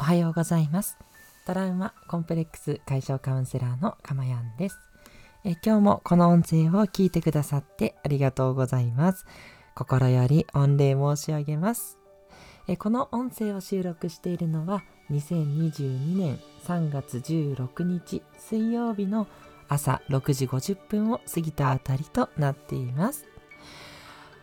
おはようございます。トラウマコンプレックス解消カウンセラーのかまやんです。え今日もこの音声を聞いてくださってありがとうございます。心より御礼申し上げます。えこの音声を収録しているのは2022年3月16日水曜日の朝6時50分を過ぎたあたりとなっています。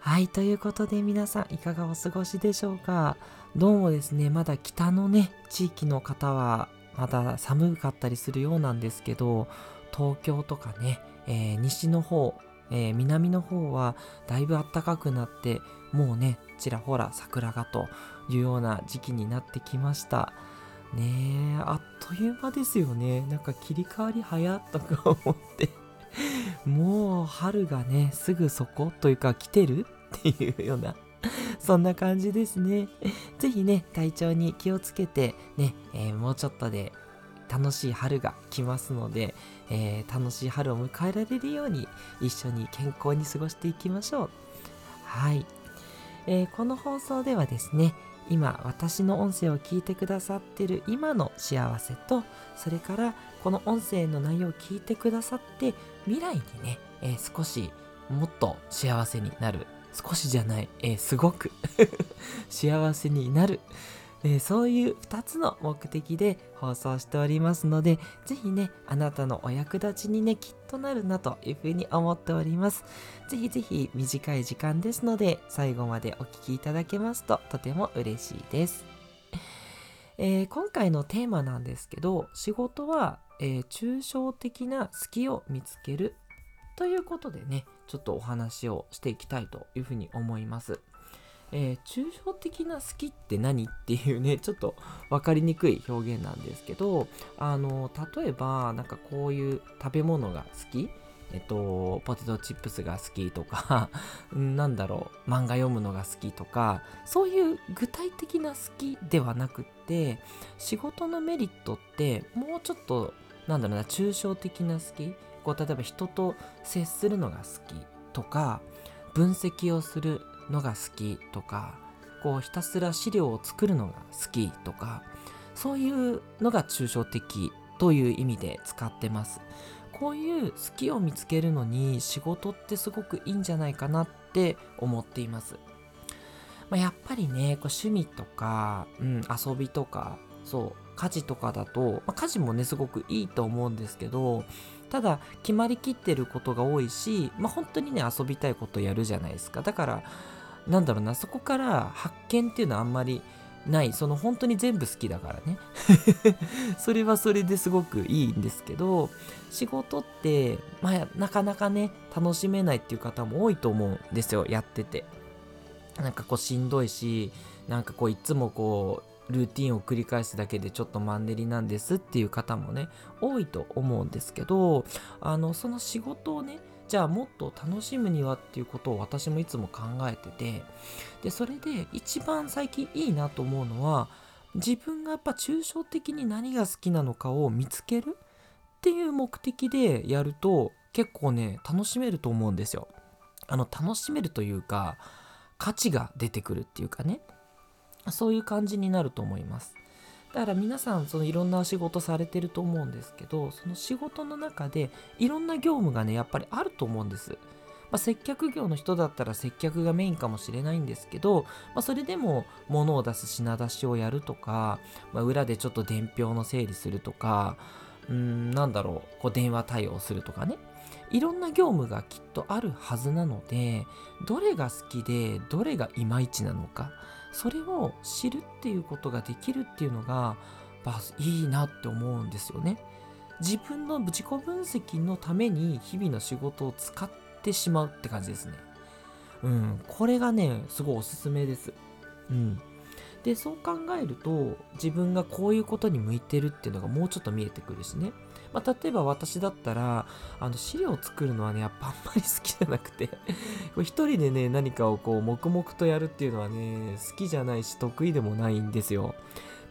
はい、ということで皆さんいかがお過ごしでしょうか？どうもですね、まだ北のね、地域の方はまだ寒かったりするようなんですけど、東京とかね、えー、西の方、えー、南の方はだいぶ暖かくなって、もうね、ちらほら桜がというような時期になってきました。ねえ、あっという間ですよね。なんか切り替わり早っとか思ってもう春がね、すぐそこというか来てるっていうような そんな感じですね。ぜひね、体調に気をつけてね、えー、もうちょっとで楽しい春が来ますので、えー、楽しい春を迎えられるように一緒に健康に過ごしていきましょう。はい。えー、この放送ではですね、今私の音声を聞いてくださってる今の幸せとそれからこの音声の内容を聞いてくださって未来にね、えー、少しもっと幸せになる少しじゃない、えー、すごく。幸せになる、えー、そういう2つの目的で放送しておりますのでぜひねあなたのお役立ちにねきっとなるなというふうに思っております。ぜひぜひ短い時間ですので最後までお聴きいただけますととても嬉しいです。えー、今回のテーマなんですけど仕事は、え、抽象的な好きを見つけるということでねちょっとお話をしていきたいというふうに思います。えー、抽象的な好きって何っていうねちょっと分かりにくい表現なんですけどあの例えばなんかこういう食べ物が好き。えっと、ポテトチップスが好きとか なんだろう、漫画読むのが好きとか、そういう具体的な好きではなくって、仕事のメリットって、もうちょっと、なんだろうな、抽象的な好き、こう、例えば人と接するのが好きとか、分析をするのが好きとか、こう、ひたすら資料を作るのが好きとか、そういうのが抽象的という意味で使ってます。こういう好きを見つけるのに仕事ってすごくいいんじゃないかなって思っています。まあ、やっぱりね、こう趣味とか、うん、遊びとか、そう、家事とかだと、まあ、家事もね、すごくいいと思うんですけど、ただ、決まりきってることが多いし、まあ、本当にね、遊びたいことやるじゃないですか。だから、なんだろうな、そこから発見っていうのはあんまりない。その本当に全部好きだからね。それはそれですごくいいんですけど仕事ってまあなかなかね楽しめないっていう方も多いと思うんですよ。やってて。なんかこうしんどいしなんかこういつもこうルーティンを繰り返すだけでちょっとマンネリなんですっていう方もね多いと思うんですけどあのその仕事をねじゃあもっと楽しむにはっていうことを私もいつも考えててでそれで一番最近いいなと思うのは自分がやっぱ抽象的に何が好きなのかを見つけるっていう目的でやると結構ね楽しめると思うんですよ。あの楽しめるというか価値が出てくるっていうかね。そういう感じになると思います。だから皆さんそのいろんな仕事されてると思うんですけどその仕事の中でいろんな業務がねやっぱりあると思うんです。まあ、接客業の人だったら接客がメインかもしれないんですけど、まあ、それでも物を出す品出しをやるとか、まあ、裏でちょっと伝票の整理するとかうーんなんだろうこう電話対応するとかね。いろんな業務がきっとあるはずなのでどれが好きでどれがいまいちなのか。それを知るっていうことができるっていうのがいいなって思うんですよね。自分の自己分析のために日々の仕事を使ってしまうって感じですね。うん、これがね、すごいおすすめです。うん。で、そう考えると、自分がこういうことに向いてるっていうのがもうちょっと見えてくるしね。まあ、例えば私だったら、あの資料を作るのはね、やっぱあんまり好きじゃなくて 一人でね、何かをこう、黙々とやるっていうのはね、好きじゃないし、得意でもないんですよ。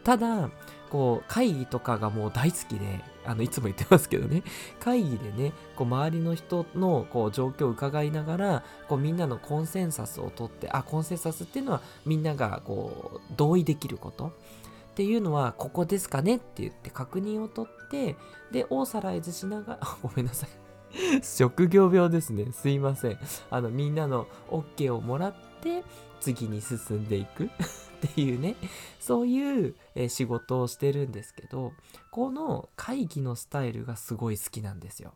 ただ、こう、会議とかがもう大好きで、あの、いつも言ってますけどね、会議でね、こう、周りの人の、こう、状況を伺いながら、こう、みんなのコンセンサスをとって、あ、コンセンサスっていうのは、みんなが、こう、同意できること。っていうのはここですかねって言って確認を取ってでオーサライズしながら ごめんなさい。職業病ですね。すいません。あのみんなの OK をもらって次に進んでいく。っていうね。そういう、え仕事をしてるんですけどこの会議のスタイルがすごい好きなんですよ。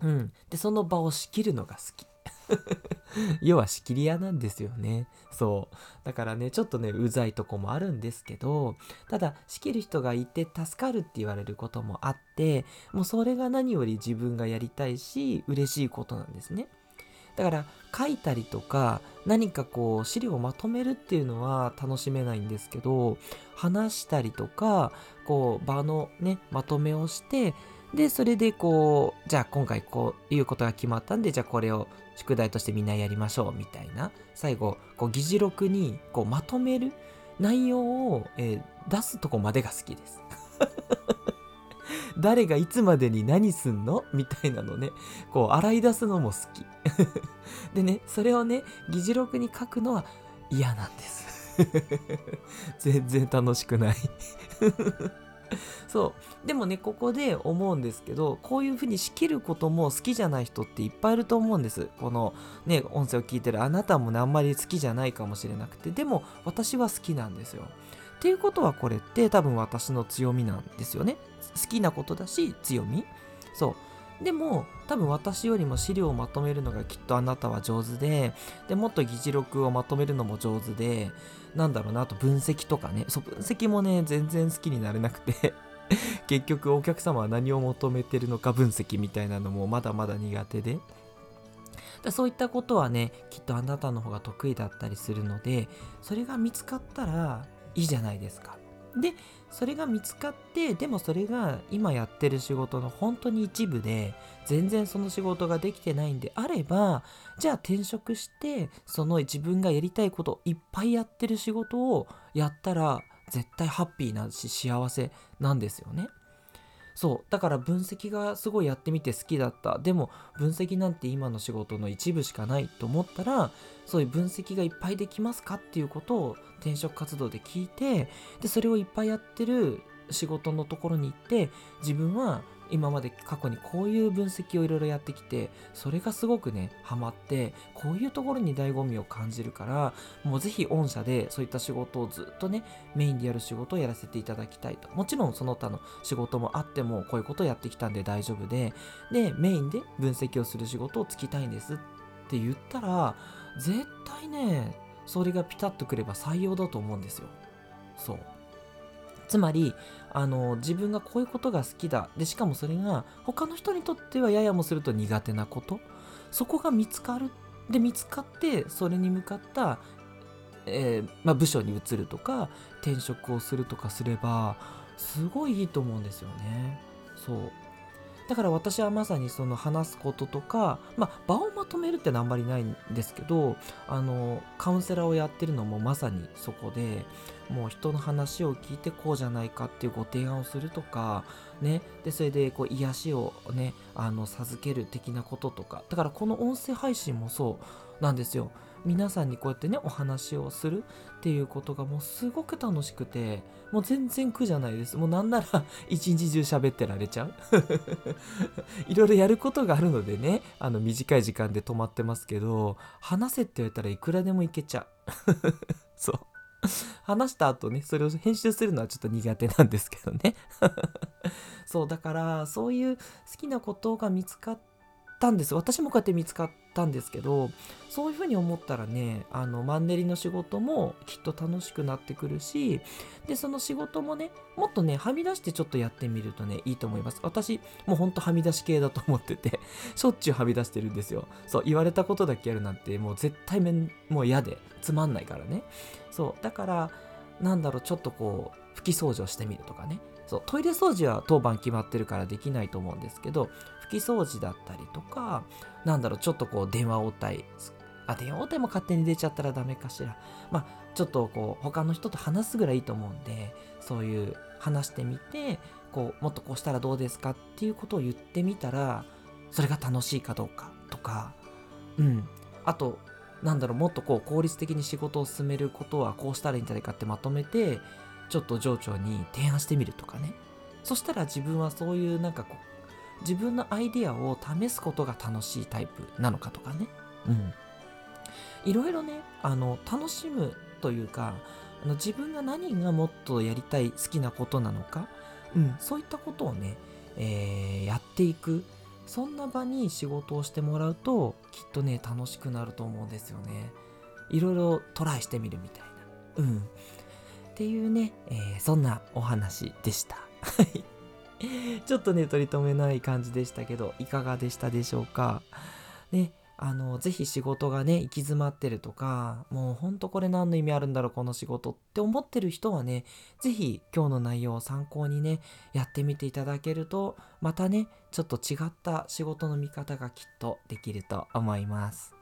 うん、でその場を仕切るのが好き。要は仕切り屋なんですよね。そう。だからね、ちょっとね、うざいとこもあるんですけど、ただ、仕切る人がいて助かるって言われることもあって、もうそれが何より自分がやりたいし、嬉しいことなんですね。だから書いたりとか何かこう資料をまとめるっていうのは楽しめないんですけど話したりとかこう場のねまとめをしてでそれでこうじゃあ今回こういうことが決まったんでじゃあこれを宿題としてみんなやりましょうみたいな。最後こう議事録にこうまとめる。内容を、えー、出すとこまでが好きです。誰がいつまでに何すんのみたいなのね、こう洗い出すのも好き。でね、それをね、議事録に書くのは嫌なんです。全然楽しくない。そう。でもね、ここで思うんですけど、こういうふうに仕切ることも好きじゃない人っていっぱいいると思うんです。このね、音声を聞いてるあなたもね、あんまり好きじゃないかもしれなくて、でも私は好きなんですよ。っていうことはこれって多分私の強みなんですよね。好きなことだし強み。そう。でも多分私よりも資料をまとめるのがきっとあなたは上手で、でもっと議事録をまとめるのも上手で、なんだろうな、あと分析とかね、そう、分析もね、全然好きになれなくて 結局お客様は何を求めてるのか分析みたいなのもまだまだ苦手で。でそういったことはね、きっとあなたの方が得意だったりするので、それが見つかったら、いいじゃないですか。で、それが見つかって、でもそれが今やってる仕事の本当に一部で、全然その仕事ができてないんであれば、じゃあ転職して、その自分がやりたいこといっぱいやってる仕事をやったら、絶対ハッピーなし幸せなんですよね。そうだから分析がすごいやってみて好きだった。でも分析なんて今の仕事の一部しかないと思ったらそういう分析がいっぱいできますかっていうことを転職活動で聞いてでそれをいっぱいやってる仕事のところに行って自分は今まで過去にこういう分析をいろいろやってきてそれがすごくねハマってこういうところに醍醐味を感じるからもうぜひ御社でそういった仕事をずっとねメインでやる仕事をやらせていただきたいと。もちろんその他の仕事もあってもこういうことをやってきたんで大丈夫ででメインで分析をする仕事をつきたいんですって言ったら絶対ねそれがピタッとくれば採用だと思うんですよ。そう。つまりあの自分がこういうことが好きだ。でしかもそれが他の人にとってはややもすると苦手なこと。そこが見つかる。で見つかってそれに向かった、えー、まあ、部署に移るとか転職をするとかすればすごいいいと思うんですよね。そう。だから私はまさにその話すこととか、まあ、場をまとめるってのはあんまりないんですけどあのカウンセラーをやってるのもまさにそこでもう人の話を聞いてこうじゃないかっていうご提案をするとかね。でそれでこう癒しをねあの授ける的なこととか。だからこの音声配信もそうなんですよ。皆さんにこうやってねお話をするっていうことがもうすごく楽しくてもう全然苦じゃないです。もうなんなら 一日中喋ってられちゃう。いろいろやることがあるのでねあの短い時間で止まってますけど話せって言われたらいくらでもいけちゃう。そう。話した後ね、それを編集するのはちょっと苦手なんですけどね。そう、だから、そういう好きなことが見つかったんです。私もこうやって見つかったんですけど、そういうふうに思ったらね、あの、マンネリの仕事もきっと楽しくなってくるし、で、その仕事もね、もっとね、はみ出してちょっとやってみるとね、いいと思います。私、もうほんとはみ出し系だと思ってて、しょっちゅうはみ出してるんですよ。そう、言われたことだけやるなんて、もう絶対めん、もう嫌で、つまんないからね。そう、だから、なんだろう、ちょっとこう、拭き掃除をしてみるとかね。そう、トイレ掃除は当番決まってるからできないと思うんですけど、拭き掃除だったりとか、なんだろう、ちょっとこう、電話応対。あ、電話応対も勝手に出ちゃったらダメかしら。まあ、ちょっとこう、他の人と話すぐらいいいと思うんで、そういう話してみて、こう、もっとこうしたらどうですかっていうことを言ってみたら、それが楽しいかどうかとか、うん。あと、なんだろう、もっとこう効率的に仕事を進めることはこうしたらいいんじゃないかってまとめて、ちょっと情緒に提案してみるとかね。そしたら自分はそういうなんかこう自分のアイデアを試すことが楽しいタイプなのかとかね。うん。いろいろねあの楽しむというかあの自分が何がもっとやりたい好きなことなのか、うん、そういったことをね、えー、やっていく。そんな場に仕事をしてもらうときっとね楽しくなると思うんですよね。いろいろトライしてみるみたいな。うんっていうね、えー、そんなお話でした。ちょっとね取り留めない感じでしたけどいかがでしたでしょうか？ねあの、ぜひ仕事がね、行き詰まってるとか、もうほんとこれ何の意味あるんだろう、この仕事って思ってる人はね、ぜひ今日の内容を参考にね、やってみていただけると、またね、ちょっと違った仕事の見方がきっとできると思います。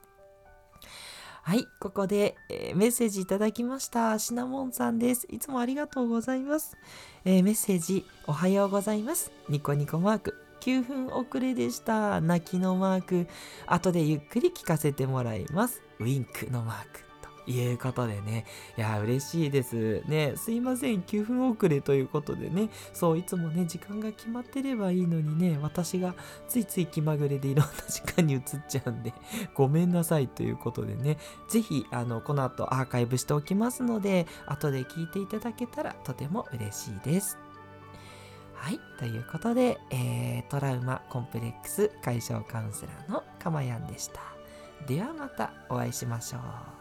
はい、ここで、えー、メッセージいただきました。シナモンさんです。いつもありがとうございます。えー、メッセージ、おはようございます。ニコニコマーク。9分遅れでした。泣きのマーク。後でゆっくり聞かせてもらいます。ウィンクのマーク。いうことでね。いや、嬉しいです。ね、すいません。9分遅れということでね。そう、いつもね、時間が決まってればいいのにね、私がついつい気まぐれでいろんな時間に移っちゃうんで、ごめんなさいということでね。ぜひ、あの、この後アーカイブしておきますので、後で聞いていただけたらとても嬉しいです。はい。ということで、えー、トラウマコンプレックス解消カウンセラーのかまやんでした。ではまたお会いしましょう。